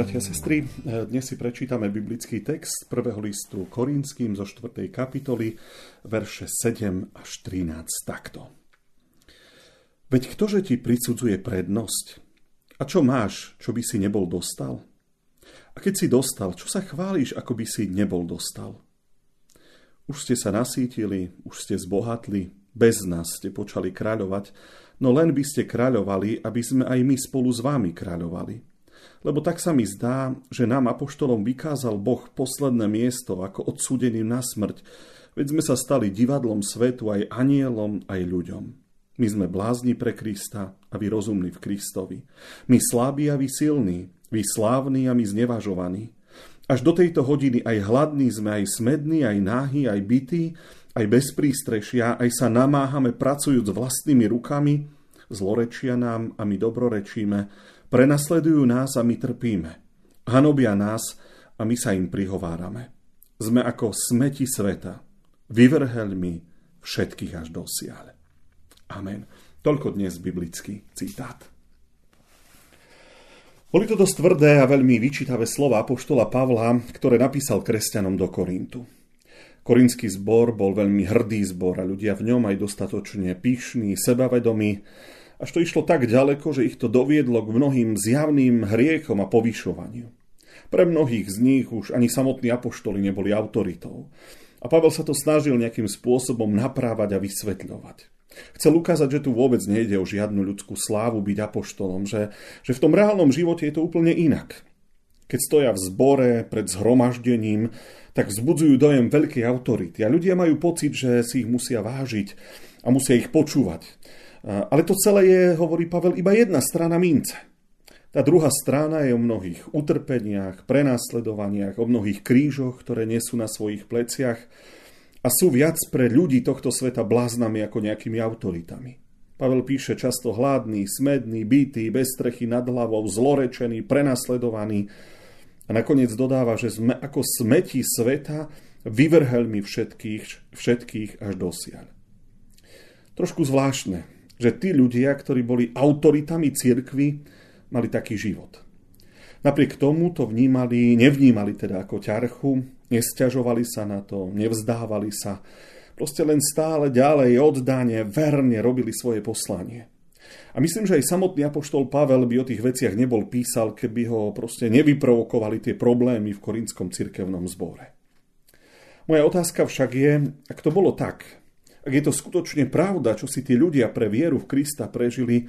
Bratia a sestry, dnes si prečítame biblický text prvého listu Korinským zo 4. kapitoly, verše 7 až 13 takto. Veď ktože ti prisudzuje prednosť? A čo máš, čo by si nebol dostal? A keď si dostal, čo sa chváliš, ako by si nebol dostal? Už ste sa nasítili, už ste zbohatli, bez nás ste počali kráľovať, no len by ste kráľovali, aby sme aj my spolu s vámi kráľovali. Lebo tak sa mi zdá, že nám apoštolom vykázal Boh posledné miesto ako odsúdeným na smrť, veď sme sa stali divadlom svetu aj anielom, aj ľuďom. My sme blázni pre Krista a vy rozumní v Kristovi. My slabí a vy silní, vy slávni a my znevažovaní. Až do tejto hodiny aj hladní sme, aj smední, aj náhy, aj bytí, aj bez prístrešia, aj sa namáhame pracujúc vlastnými rukami, zlorečia nám a my dobrorečíme, Prenasledujú nás a my trpíme. Hanobia nás a my sa im prihovárame. Sme ako smeti sveta, vyvrheľmi všetkých až dosiaľ. Amen. Toľko dnes biblický citát. Boli to dosť tvrdé a veľmi vyčítavé slova apoštola Pavla, ktoré napísal kresťanom do Korintu. Korinský zbor bol veľmi hrdý zbor a ľudia v ňom aj dostatočne pyšní, sebavedomí, až to išlo tak ďaleko, že ich to doviedlo k mnohým zjavným hriechom a povyšovaniu. Pre mnohých z nich už ani samotní apoštoli neboli autoritou. A Pavel sa to snažil nejakým spôsobom naprávať a vysvetľovať. Chcel ukázať, že tu vôbec nejde o žiadnu ľudskú slávu byť apoštolom, že, že v tom reálnom živote je to úplne inak. Keď stoja v zbore pred zhromaždením, tak vzbudzujú dojem veľkej autority a ľudia majú pocit, že si ich musia vážiť a musia ich počúvať. Ale to celé je, hovorí Pavel, iba jedna strana mince. Tá druhá strana je o mnohých utrpeniach, prenásledovaniach, o mnohých krížoch, ktoré nesú na svojich pleciach a sú viac pre ľudí tohto sveta bláznami ako nejakými autoritami. Pavel píše často hladný, smedný, bytý, bez strechy nad hlavou, zlorečený, prenasledovaný a nakoniec dodáva, že sme ako smeti sveta vyvrhelmi všetkých, všetkých až dosiaľ. Trošku zvláštne, že tí ľudia, ktorí boli autoritami cirkvy, mali taký život. Napriek tomu to vnímali, nevnímali teda ako ťarchu, nesťažovali sa na to, nevzdávali sa. Proste len stále ďalej, oddane, verne robili svoje poslanie. A myslím, že aj samotný apoštol Pavel by o tých veciach nebol písal, keby ho proste nevyprovokovali tie problémy v korinskom cirkevnom zbore. Moja otázka však je, ak to bolo tak, ak je to skutočne pravda, čo si tí ľudia pre vieru v Krista prežili,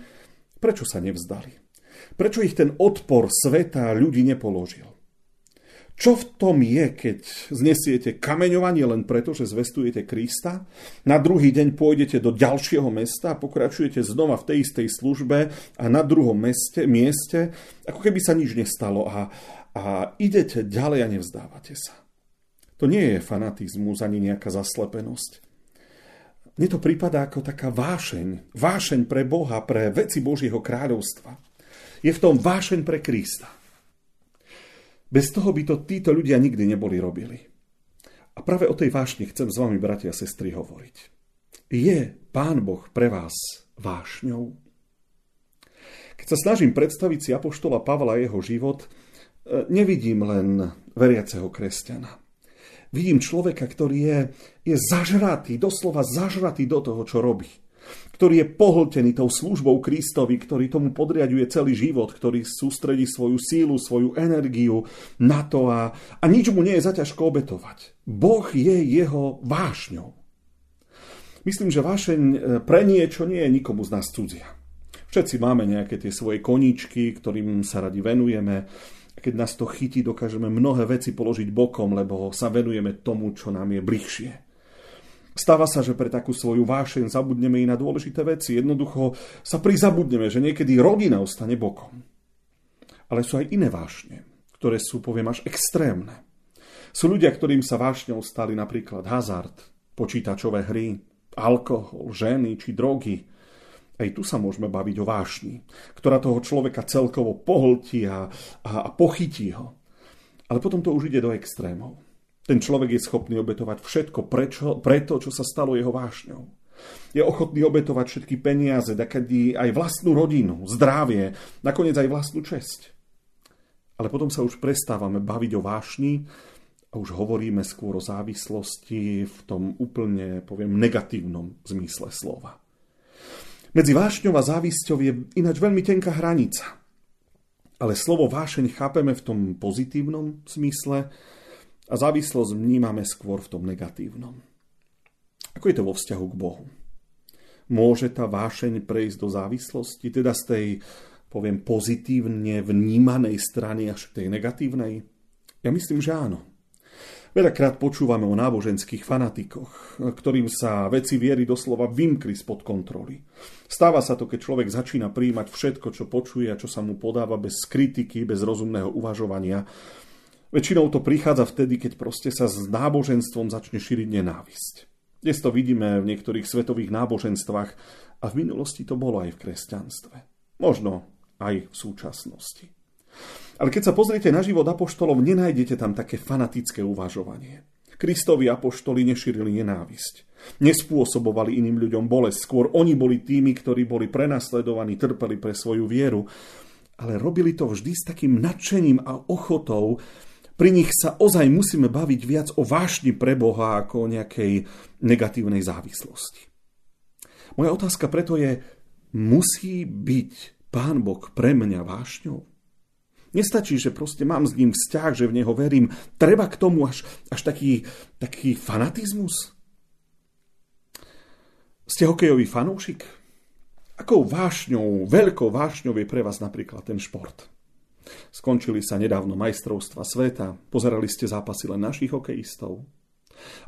prečo sa nevzdali? Prečo ich ten odpor sveta ľudí nepoložil? Čo v tom je, keď znesiete kameňovanie len preto, že zvestujete Krista? Na druhý deň pôjdete do ďalšieho mesta a pokračujete znova v tej istej službe a na druhom meste, mieste, ako keby sa nič nestalo a, a idete ďalej a nevzdávate sa. To nie je fanatizmus ani nejaká zaslepenosť. Mne to prípada ako taká vášeň. Vášeň pre Boha, pre veci Božieho kráľovstva. Je v tom vášeň pre Krista. Bez toho by to títo ľudia nikdy neboli robili. A práve o tej vášni chcem s vami, bratia a sestry, hovoriť. Je Pán Boh pre vás vášňou? Keď sa snažím predstaviť si Apoštola Pavla a jeho život, e, nevidím len veriaceho kresťana. Vidím človeka, ktorý je, je zažratý, doslova zažratý do toho, čo robí. Ktorý je pohltený tou službou Kristovi, ktorý tomu podriaduje celý život, ktorý sústredí svoju sílu, svoju energiu na to a, a nič mu nie je zaťažko obetovať. Boh je jeho vášňou. Myslím, že vášeň e, pre niečo nie je nikomu z nás cudzia. Všetci máme nejaké tie svoje koničky, ktorým sa radi venujeme keď nás to chytí, dokážeme mnohé veci položiť bokom, lebo sa venujeme tomu, čo nám je bližšie. Stáva sa, že pre takú svoju vášeň zabudneme i na dôležité veci. Jednoducho sa prizabudneme, že niekedy rodina ostane bokom. Ale sú aj iné vášne, ktoré sú, poviem, až extrémne. Sú ľudia, ktorým sa vášňou stali napríklad hazard, počítačové hry, alkohol, ženy či drogy. Aj tu sa môžeme baviť o vášni, ktorá toho človeka celkovo pohltí a, a, a pochytí ho. Ale potom to už ide do extrémov. Ten človek je schopný obetovať všetko prečo, preto, čo sa stalo jeho vášňou. Je ochotný obetovať všetky peniaze, takedy aj vlastnú rodinu, zdravie, nakoniec aj vlastnú česť. Ale potom sa už prestávame baviť o vášni a už hovoríme skôr o závislosti v tom úplne, poviem, negatívnom zmysle slova. Medzi vášňou a závisťou je ináč veľmi tenká hranica. Ale slovo vášeň chápeme v tom pozitívnom zmysle a závislosť vnímame skôr v tom negatívnom. Ako je to vo vzťahu k Bohu? Môže tá vášeň prejsť do závislosti, teda z tej, poviem, pozitívne vnímanej strany až k tej negatívnej? Ja myslím, že áno. Veľakrát počúvame o náboženských fanatikoch, ktorým sa veci viery doslova vymkli spod kontroly. Stáva sa to, keď človek začína príjmať všetko, čo počuje a čo sa mu podáva bez kritiky, bez rozumného uvažovania. Väčšinou to prichádza vtedy, keď proste sa s náboženstvom začne šíriť nenávisť. Dnes to vidíme v niektorých svetových náboženstvách a v minulosti to bolo aj v kresťanstve. Možno aj v súčasnosti. Ale keď sa pozriete na život apoštolov, nenájdete tam také fanatické uvažovanie. Kristovi apoštoli nešírili nenávisť. Nespôsobovali iným ľuďom bolesť. Skôr oni boli tými, ktorí boli prenasledovaní, trpeli pre svoju vieru. Ale robili to vždy s takým nadšením a ochotou, pri nich sa ozaj musíme baviť viac o vášni pre Boha ako o nejakej negatívnej závislosti. Moja otázka preto je, musí byť Pán Boh pre mňa vášňou? Nestačí, že proste mám s ním vzťah, že v neho verím. Treba k tomu až, až taký, taký fanatizmus? Ste hokejový fanúšik? Akou vášňou, veľkou vášňou je pre vás napríklad ten šport? Skončili sa nedávno majstrovstva sveta, pozerali ste zápasy len našich hokejistov.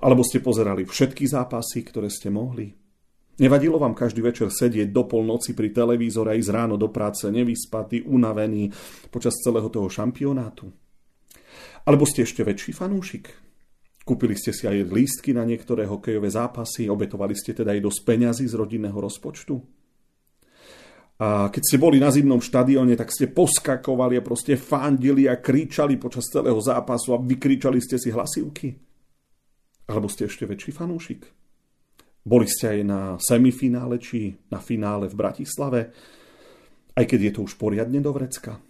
Alebo ste pozerali všetky zápasy, ktoré ste mohli. Nevadilo vám každý večer sedieť do polnoci pri televízore a ísť ráno do práce nevyspatý, unavený počas celého toho šampionátu? Alebo ste ešte väčší fanúšik? Kúpili ste si aj lístky na niektoré hokejové zápasy, obetovali ste teda aj dosť peňazí z rodinného rozpočtu? A keď ste boli na zimnom štadióne, tak ste poskakovali a proste fandili a kričali počas celého zápasu a vykričali ste si hlasivky. Alebo ste ešte väčší fanúšik? Boli ste aj na semifinále či na finále v Bratislave, aj keď je to už poriadne do vrecka.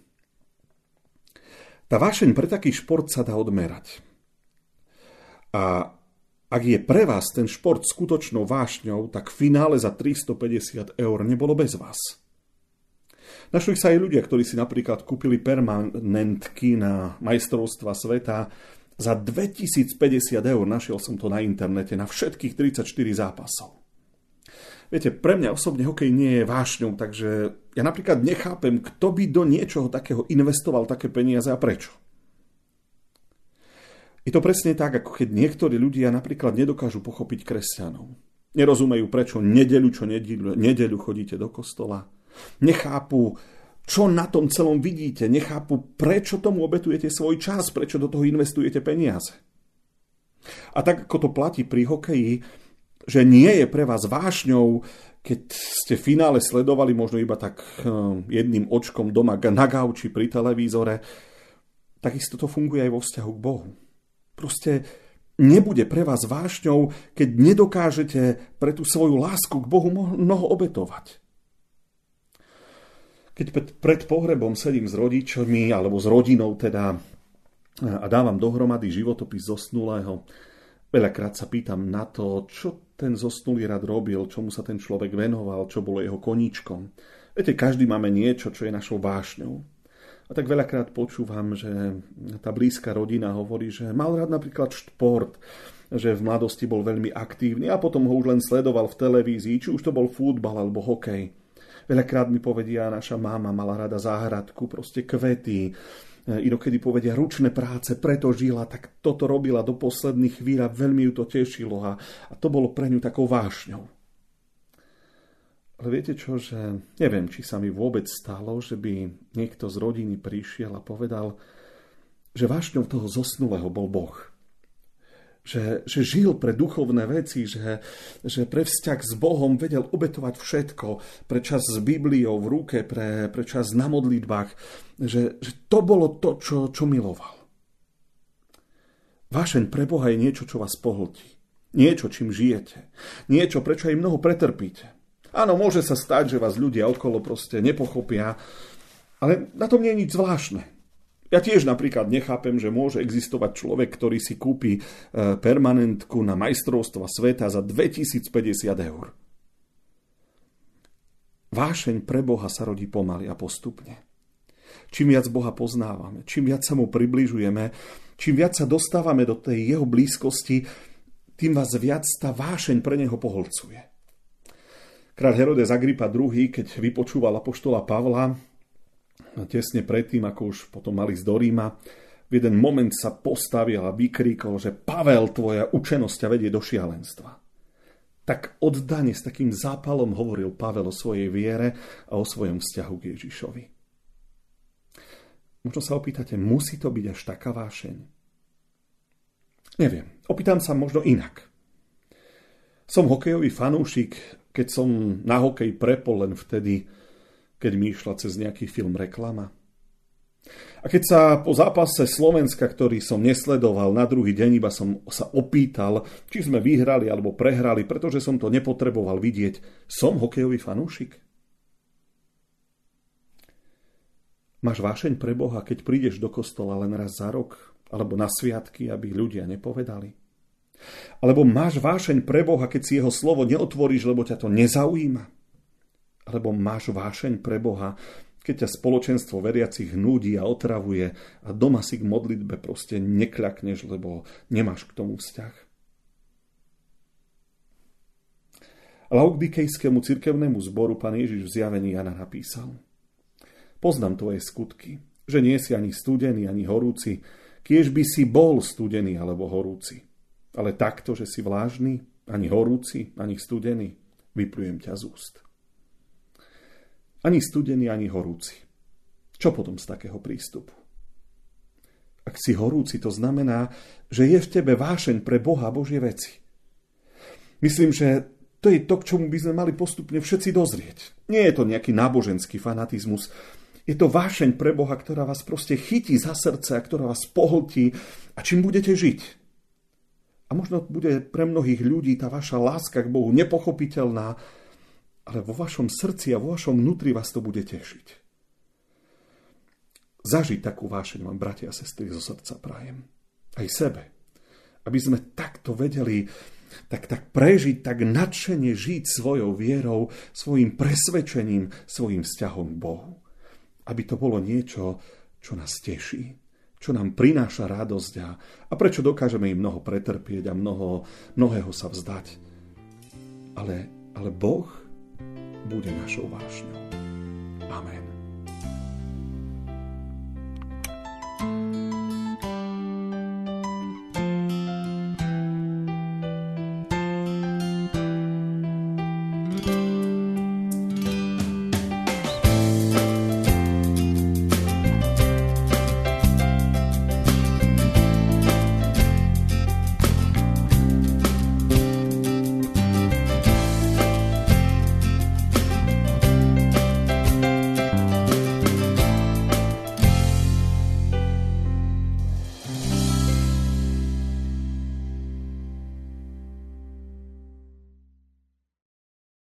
Tá vášeň pre taký šport sa dá odmerať. A ak je pre vás ten šport skutočnou vášňou, tak finále za 350 eur nebolo bez vás. Našli sa aj ľudia, ktorí si napríklad kúpili permanentky na majstrovstva sveta za 2050 eur. Našiel som to na internete na všetkých 34 zápasov. Viete, pre mňa osobne hokej nie je vášňou, takže ja napríklad nechápem, kto by do niečoho takého investoval také peniaze a prečo. Je to presne tak, ako keď niektorí ľudia napríklad nedokážu pochopiť kresťanov. Nerozumejú, prečo nedeľu čo nedeľu, nedeľu chodíte do kostola, Nechápu, čo na tom celom vidíte, nechápu, prečo tomu obetujete svoj čas, prečo do toho investujete peniaze. A tak ako to platí pri hokeji, že nie je pre vás vášňou, keď ste finále sledovali možno iba tak eh, jedným očkom doma na gauči pri televízore, takisto to funguje aj vo vzťahu k Bohu. Proste nebude pre vás vášňou, keď nedokážete pre tú svoju lásku k Bohu mnoho obetovať. Keď pred pohrebom sedím s rodičmi alebo s rodinou teda a dávam dohromady životopis zosnulého, veľakrát sa pýtam na to, čo ten zosnulý rad robil, čomu sa ten človek venoval, čo bolo jeho koníčkom. Viete, každý máme niečo, čo je našou vášňou. A tak veľakrát počúvam, že tá blízka rodina hovorí, že mal rád napríklad šport, že v mladosti bol veľmi aktívny a potom ho už len sledoval v televízii, či už to bol futbal alebo hokej. Veľakrát mi povedia, naša máma mala rada záhradku, proste kvety, e, inokedy povedia ručné práce, preto žila, tak toto robila do posledných chvíľ a veľmi ju to tešilo a, a to bolo pre ňu takou vášňou. Ale viete čo, že neviem, či sa mi vôbec stalo, že by niekto z rodiny prišiel a povedal, že vášňou toho zosnulého bol Boh. Že, že žil pre duchovné veci, že, že pre vzťah s Bohom vedel obetovať všetko, pre čas s Bibliou v ruke, pre, pre čas na modlitbách, že, že to bolo to, čo, čo miloval. Vášeň pre Boha je niečo, čo vás pohltí. Niečo, čím žijete. Niečo, prečo aj mnoho pretrpíte. Áno, môže sa stať, že vás ľudia okolo proste nepochopia, ale na tom nie je nič zvláštne. Ja tiež napríklad nechápem, že môže existovať človek, ktorý si kúpi e, permanentku na majstrovstva sveta za 2050 eur. Vášeň pre Boha sa rodí pomaly a postupne. Čím viac Boha poznávame, čím viac sa mu približujeme, čím viac sa dostávame do tej jeho blízkosti, tým vás viac tá vášeň pre neho poholcuje. Král Herodes Agripa II, keď vypočúval apoštola Pavla, tesne predtým, ako už potom mali z do Ríma, v jeden moment sa postavil a vykríkol, že Pavel, tvoja učenosť ťa vedie do šialenstva. Tak oddane s takým zápalom hovoril Pavel o svojej viere a o svojom vzťahu k Ježišovi. Možno sa opýtate, musí to byť až taká vášeň? Neviem, opýtam sa možno inak. Som hokejový fanúšik, keď som na hokej prepol len vtedy, keď mi išla cez nejaký film reklama. A keď sa po zápase Slovenska, ktorý som nesledoval, na druhý deň iba som sa opýtal, či sme vyhrali alebo prehrali, pretože som to nepotreboval vidieť, som hokejový fanúšik? Máš vášeň pre Boha, keď prídeš do kostola len raz za rok, alebo na sviatky, aby ľudia nepovedali? Alebo máš vášeň pre Boha, keď si jeho slovo neotvoríš, lebo ťa to nezaujíma? Alebo máš vášeň pre Boha, keď ťa spoločenstvo veriacich hnúdi a otravuje a doma si k modlitbe proste nekľakneš, lebo nemáš k tomu vzťah? Laudikejskému cirkevnému zboru pán Ježiš v zjavení Jana napísal Poznám tvoje skutky, že nie si ani studený, ani horúci, kiež by si bol studený alebo horúci. Ale takto, že si vlážny, ani horúci, ani studený, vyplujem ťa z úst. Ani studený, ani horúci. Čo potom z takého prístupu? Ak si horúci, to znamená, že je v tebe vášeň pre Boha Božie veci. Myslím, že to je to, k čomu by sme mali postupne všetci dozrieť. Nie je to nejaký náboženský fanatizmus. Je to vášeň pre Boha, ktorá vás proste chytí za srdce a ktorá vás pohltí a čím budete žiť. A možno bude pre mnohých ľudí tá vaša láska k Bohu nepochopiteľná, ale vo vašom srdci a vo vašom vnútri vás to bude tešiť. Zažiť takú vášeň vám, bratia a sestry, zo srdca prajem. Aj sebe. Aby sme takto vedeli tak, tak prežiť, tak nadšene žiť svojou vierou, svojim presvedčením, svojim vzťahom k Bohu. Aby to bolo niečo, čo nás teší čo nám prináša radosť a, a prečo dokážeme im mnoho pretrpieť a mnoho, mnohého sa vzdať. Ale, ale Boh bude našou vášňou. Amen.